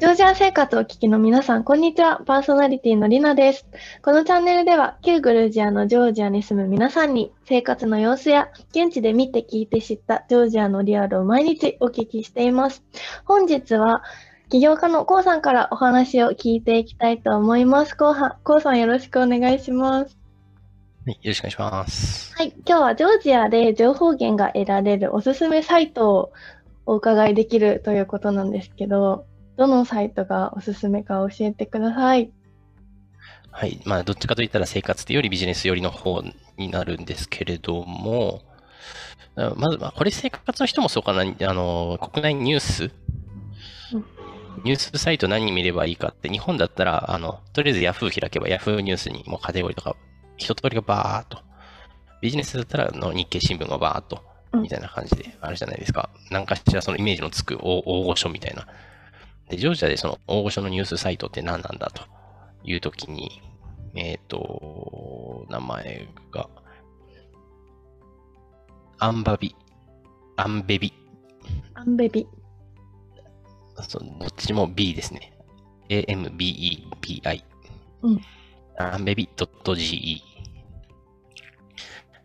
ジョージア生活を聞きの皆さん、こんにちは。パーソナリティのりなです。このチャンネルでは、旧グルジアのジョージアに住む皆さんに、生活の様子や、現地で見て聞いて知ったジョージアのリアルを毎日お聞きしています。本日は、起業家のコウさんからお話を聞いていきたいと思います。コウコウさんよろしくお願いします。はい、よろしくお願いします。はい、今日はジョージアで情報源が得られるおすすめサイトをお伺いできるということなんですけど、どのサイトがおすすめか教えてください。はい。まあ、どっちかといったら生活というよりビジネス寄りの方になるんですけれども、まず、まあ、これ生活の人もそうかな、あの、国内ニュース、ニュースサイト何見ればいいかって、日本だったら、あの、とりあえず Yahoo 開けば Yahoo ニュースにもうカテゴリーとか、一通りがバーっと、ビジネスだったらの日経新聞がバーっと、みたいな感じであるじゃないですか。何かしらそのイメージのつく大御所みたいな。で、ジョージアでその大御所のニュースサイトって何なんだというときに、えっ、ー、と、名前が、アンバビ、アンベビ。アンベビ。そうどっちも B ですね。A-M-B-E-B-I。うん。アンベビ .ge。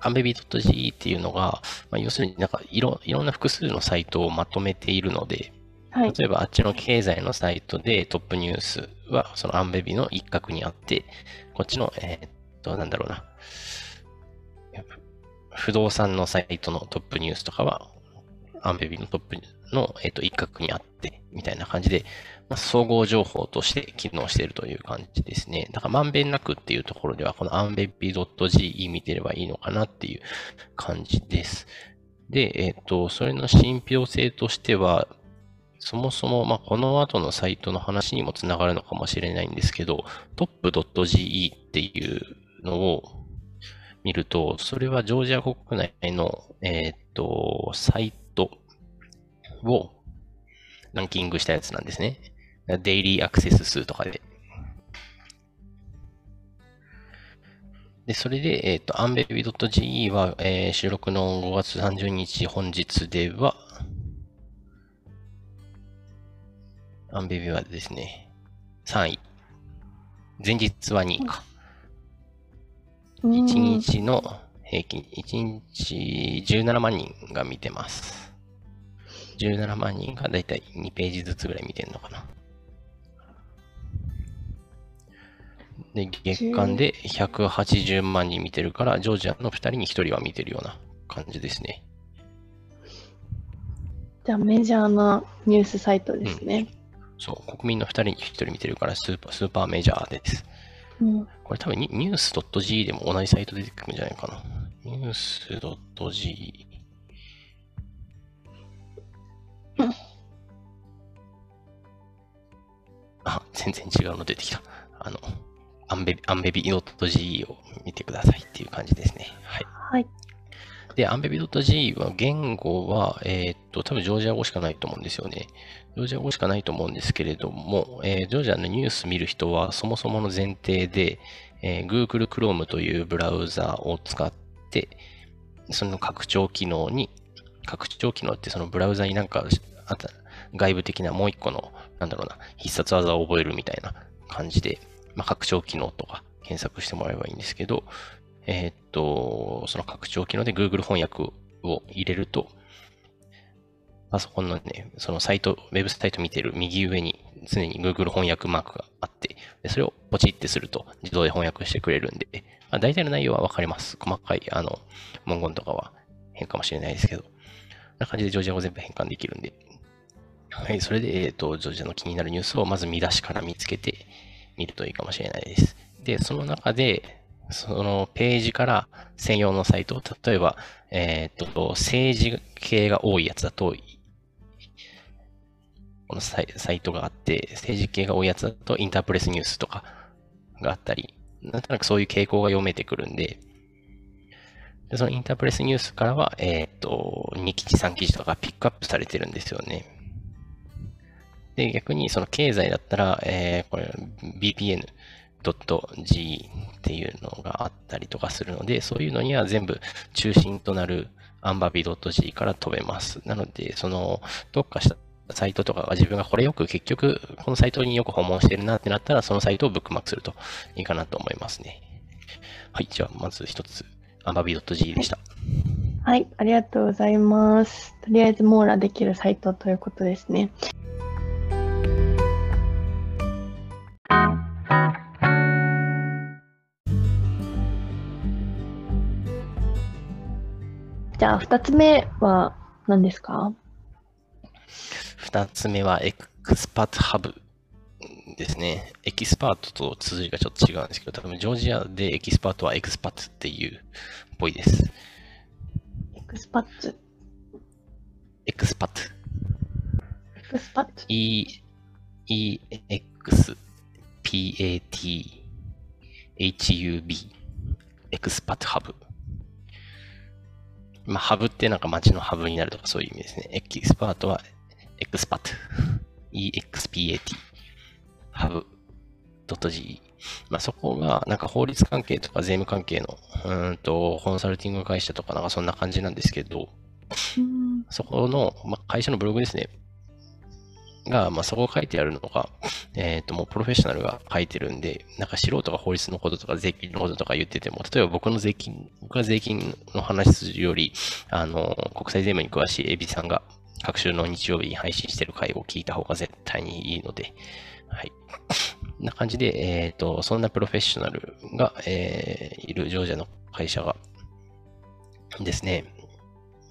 アンベビ .ge っていうのが、まあ、要するになんかいろいろんな複数のサイトをまとめているので、例えばあっちの経済のサイトでトップニュースはそのアンベビの一角にあって、こっちの、えー、っと、なんだろうな。不動産のサイトのトップニュースとかは、アンベビのトップの、えー、っと一角にあって、みたいな感じで、まあ、総合情報として機能しているという感じですね。だからまんべんなくっていうところでは、このアンベビ .ge 見てればいいのかなっていう感じです。で、えっ、と、それの信憑性としては、そもそも、まあ、この後のサイトの話にもつながるのかもしれないんですけど、top.ge っていうのを見ると、それはジョージア国内の、えっ、と、サイトをランキングしたやつなんですね。デイリーアクセス数とかで。で、それで、えっ、ー、と、アンベビ .ge は、えー、収録の5月30日本日では、アンベビはですね、3位。前日は2位か。1日の平均、1日17万人が見てます。17万人がだいたい2ページずつぐらい見てるのかな。で、月間で180万人見てるから、ジョージアの2人に1人は見てるような感じですね。じゃあメジャーなニュースサイトですね。うんそう、国民の2人に1人見てるからスーパー、スーパーメジャーです。うん、これ多分ニュース .g でも同じサイト出てくるんじゃないかな。ニュース .g。あ、全然違うの出てきた。あの、アンベビ、アンベビ .ge を見てくださいっていう感じですね。はい。はい。で、アンベビ .g は言語は、えー、っと、多分ジョージア語しかないと思うんですよね。ジョージア語しかないと思うんですけれども、えー、ジョージアのニュース見る人はそもそもの前提で、えー、Google Chrome というブラウザを使って、その拡張機能に、拡張機能ってそのブラウザになんか、外部的なもう一個の、なんだろうな、必殺技を覚えるみたいな感じで、まあ、拡張機能とか検索してもらえばいいんですけど、えー、っと、その拡張機能で Google 翻訳を入れると、パソコンのね、そのサイト、ウェブサイト見てる右上に常に Google 翻訳マークがあって、でそれをポチってすると自動で翻訳してくれるんで、まあ、大体の内容はわかります。細かい、あの、文言とかは変かもしれないですけど、こんな感じでジョージア語全部変換できるんで、はい、それで、えっ、と、ジョージアの気になるニュースをまず見出しから見つけてみるといいかもしれないです。で、その中で、そのページから専用のサイト、例えば、えっ、ー、と、政治系が多いやつだと、このサイサイトがあって、政治系が多いやつだと、インタープレスニュースとかがあったり、なんとなくそういう傾向が読めてくるんで、でそのインタープレスニュースからは、えっ、と、2記事、3記事とかがピックアップされてるんですよね。で、逆にその経済だったら、えー、これ BPN、.g っていうのがあったりとかするので、そういうのには全部中心となるアンバビ .g から飛べます。なので、その特化したサイトとかが自分がこれよく結局、このサイトによく訪問してるなってなったら、そのサイトをブックマークするといいかなと思いますね。はい、じゃあまず一つ、アマビ .g でした。はい、ありがとうございます。とりあえず網羅できるサイトということですね。じゃあ、二つ目は何ですか？二つ目は Expat Hub ですね。エキスパートと綴りがちょっと違うんですけど、多分ジョージアでエキスパートは expats っていうっぽいです。 Expats？ Expats？Expats E、E、X、P、A、T、H、U、B。 Expat Hub。まあ、ハブってなんか街のハブになるとかそういう意味ですね。エキスパートはエクスパット。EXPAT。ハブ .ge。まあ、そこがなんか法律関係とか税務関係のうんとコンサルティング会社とかなんかそんな感じなんですけど、そこの、まあ、会社のブログですね。が、まあ、そこ書いてあるのが、えっ、ー、と、もうプロフェッショナルが書いてるんで、なんか素人が法律のこととか税金のこととか言ってても、例えば僕の税金、僕が税金の話するより、あの、国際税務に詳しいエビさんが各週の日曜日に配信してる回を聞いた方が絶対にいいので、はい。な感じで、えっ、ー、と、そんなプロフェッショナルが、えー、いるジョージアの会社がですね、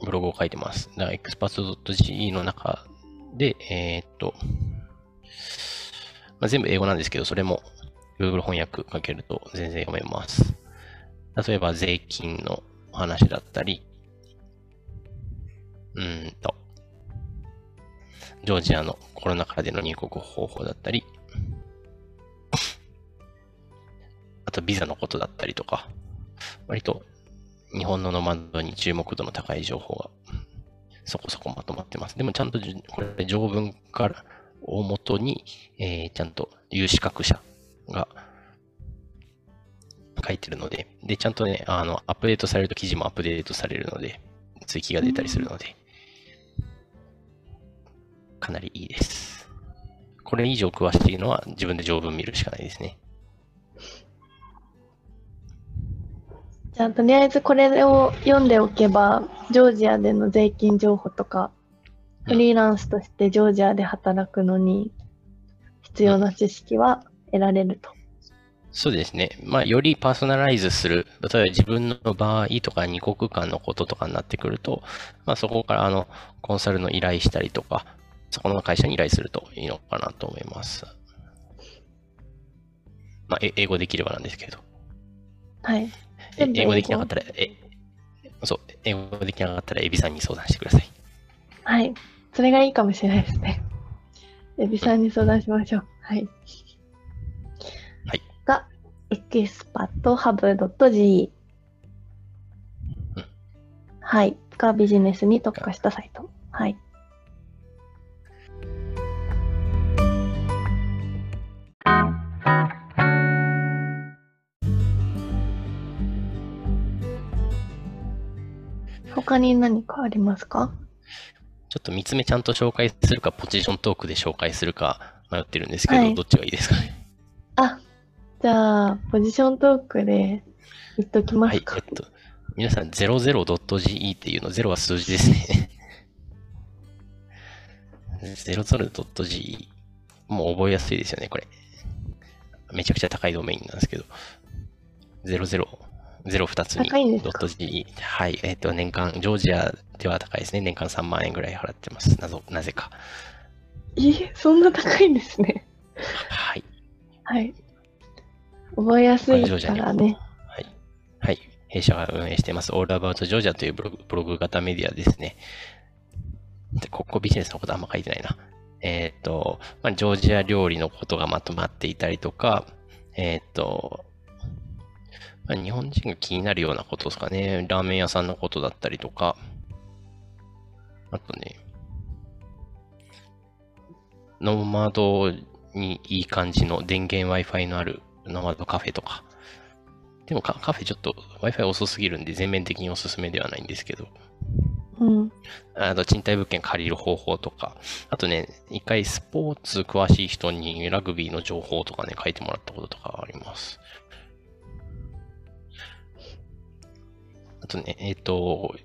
ブログを書いてます。だから、エクスパート .ge の中で、えー、っと、まあ、全部英語なんですけど、それも Google 翻訳かけると全然読めます。例えば税金の話だったり、うんと、ジョージアのコロナ禍での入国方法だったり、あとビザのことだったりとか、割と日本のノマドに注目度の高い情報がそこそこまとまってます。でもちゃんとこれ条文からをもとに、えー、ちゃんと有資格者が書いてるので、で、ちゃんとね、あの、アップデートされると記事もアップデートされるので、追記が出たりするので、かなりいいです。これ以上詳しいのは自分で条文見るしかないですね。じゃあ、とりあえずこれを読んでおけば、ジョージアでの税金情報とか、フリーランスとしてジョージアで働くのに必要な知識は得られると。そうですね。まあ、よりパーソナライズする。例えば自分の場合とか二国間のこととかになってくると、まあ、そこからあの、コンサルの依頼したりとか、そこの会社に依頼するといいのかなと思います。まあ、英語できればなんですけど。はい。英語できなかったら、え、そう、英語できなかったら、エビさんに相談してください。はい。それがいいかもしれないですね。エビさんに相談しましょう。はい。はい。が、expathub.ge、うん。はい。がビジネスに特化したサイト。はい。他に何かありますか？ちょっと3つ目ちゃんと紹介するか、ポジショントークで紹介するか迷ってるんですけど、はい、どっちがいいですかね？あ、じゃあ、ポジショントークで言っときますか。はい、えっと、皆さん 00.ge っていうの、0は数字ですね。00.ge。もう覚えやすいですよね、これ。めちゃくちゃ高いドメインなんですけど。00 02つにドット G。はい。えっ、ー、と、年間、ジョージアでは高いですね。年間3万円ぐらい払ってます。なぞ、なぜか。え、そんな高いんですね。はい。はい。覚えやすいからね。はい。はい。弊社が運営しています、All About Georgia というブログブログ型メディアですね。で、ここビジネスのことあんま書いてないな。えっ、ー、と、まあ、ジョージア料理のことがまとまっていたりとか、えっ、ー、と、まあ、日本人が気になるようなことですかね。ラーメン屋さんのことだったりとか、あとね、ノーマドにいい感じの電源 Wi-Fi のあるノーマドカフェとか。でもカフェちょっと Wi-Fi 遅すぎるんで全面的におすすめではないんですけど。うん。あと賃貸物件借りる方法とか、あとね、一回スポーツ詳しい人にラグビーの情報とかね、書いてもらったこととかあります。あとね、えっ、と、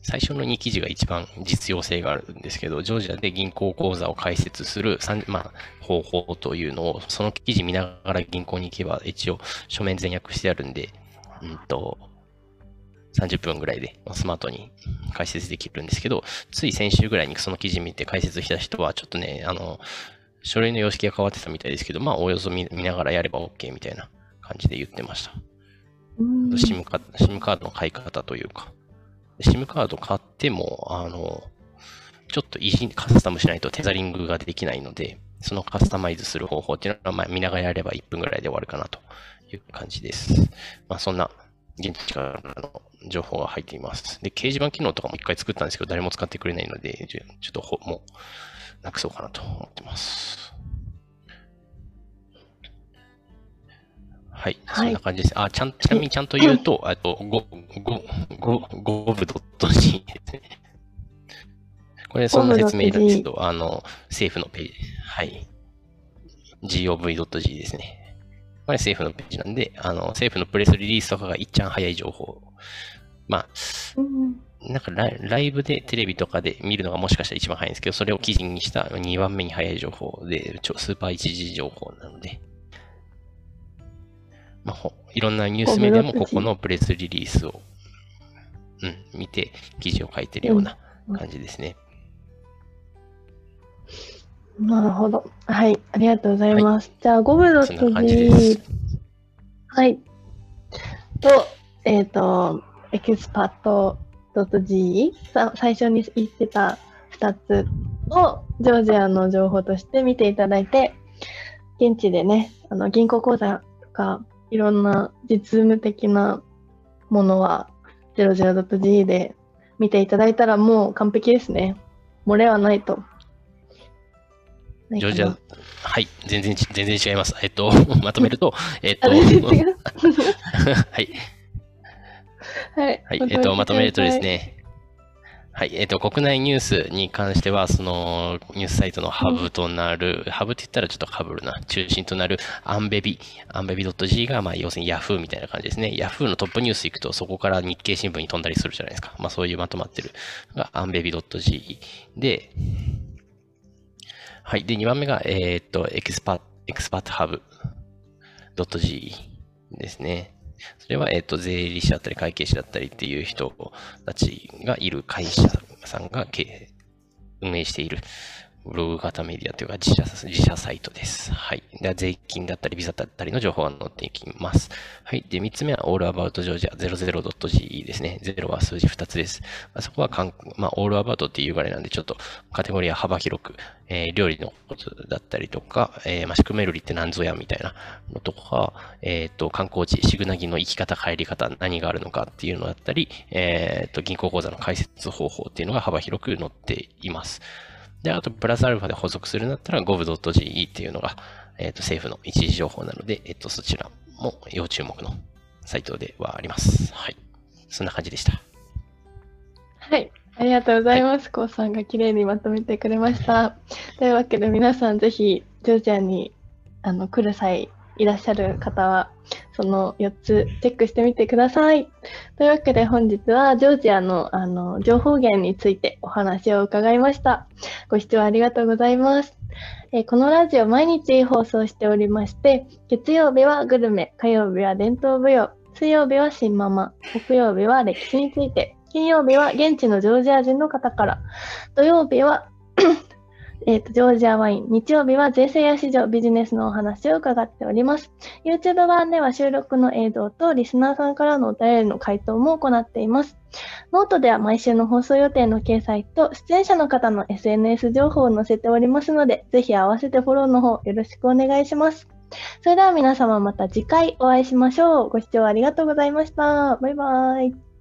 最初の2記事が一番実用性があるんですけど、ジョージアで銀行口座を開設する、まあ、方法というのを、その記事見ながら銀行に行けば、一応書面全訳してあるんで、うんと、30分ぐらいでスマートに解説できるんですけど、つい先週ぐらいにその記事見て解説した人は、ちょっとね、あの、書類の様式が変わってたみたいですけど、まあ、およそ見見ながらやれば OK みたいな感じで言ってました。SIM カードの買い方というか、SIM カード買っても、あの、ちょっといじカスタムしないとテザリングができないので、そのカスタマイズする方法っていうのは、まあ、見ながらやれば1分ぐらいで終わるかなという感じです。まあ、そんな現地からの情報が入っています。で、掲示板機能とかも一回作ったんですけど、誰も使ってくれないので、ちょっともう、なくそうかなと思ってます。はい、はいそんな感じです。あ、ちゃん、ちなみにちゃんと言うと、あと、ご、ご、ご、ごぶ .g ですね。これ、そんな説明なんですけど、あの、政府のページ、はい。gov.g ですね。これ政府のページなんで、あの、政府のプレスリリースとかがいっちゃん早い情報。まあ、うんなんかライライブでテレビとかで見るのがもしかしたら一番早いんですけど、それを記事にした2番目に早い情報で、スーパー一時情報なので、まあ、ほいろんなニュースメディアもここのプレスリリースを、うん、見て記事を書いてるような感じですね。なるほど。はい、ありがとうございます。じゃあ、ゴブドそんットな感じです G、。はい。と、えっ、と、エキスパット .g、さ最初に言ってた2つをジョージアの情報として見ていただいて、現地でね、あの銀行口座とか、いろんな実務的なものは 00.g で見ていただいたらもう完璧ですね。漏れはないと。ジョージア、はい、全然ち、全然違います。えっと、まとめると、えっと。はい、はい。はい、えっと、まとめるとです。ね、はい、えっと、国内ニュースに関しては、その、ニュースサイトのハブとなる、ハブって言ったらちょっとかぶるな、中心となるAmbebi、Ambebi .ge が、まあ、要するにヤフーみたいな感じですね。ヤフーのトップニュース行くと、そこから日経新聞に飛んだりするじゃないですか。まあ、そういうまとまってるがアンベビ .g で、はい。で、2番目が、えーっと、エキスパ、 Expat Hub .ge ですね。それは、えっと、税理士だったり会計士だったりっていう人たちがいる会社さんが経営運営している。ブログ型メディアというか自社自社サイトです。はい。では、税金だったりビザだったりの情報が載っていきます。はい。で、3つ目は All About Georgia 00.ge ですね。0は数字2つです。まあ、そこはかん、まあ、All About っていうぐらなんで、ちょっとカテゴリーは幅広く、えー料理のことだったりとか、えーまあ、シクメルリって何ぞやみたいなのとか、えっ、と、観光地、シグナギの行き方、帰り方、何があるのかっていうのだったり、えっ、と、銀行口座の開設方法っていうのが幅広く載っています。で、あと、プラスアルファで補足するんだったら gov.ge っていうのが、えっ、と、政府の一時情報なので、えっ、と、そちらも要注目のサイトではあります。はい。そんな感じでした。はい。ありがとうございます。こうさんが綺麗にまとめてくれました。というわけで皆さんぜひジョージアにあの来る際いらっしゃる方はその4つチェックしてみてください。というわけで本日はジョージアのあの情報源についてお話を伺いました。ご視聴ありがとうございます。えーこのラジオ毎日放送しておりまして、月曜日はグルメ、火曜日は伝統舞踊、水曜日は新ママ、木曜日は歴史について、金曜日は現地のジョージア人の方から、土曜日はえーとジョージアワイン、日曜日は税制や市場、ビジネスのお話を伺っております。YouTube 版では収録の映像とリスナーさんからのお便りの回答も行っています。ノートでは毎週の放送予定の掲載と出演者の方の SNS 情報を載せておりますので、ぜひ合わせてフォローの方よろしくお願いします。それでは皆様また次回お会いしましょう。ご視聴ありがとうございました。バイバーイ。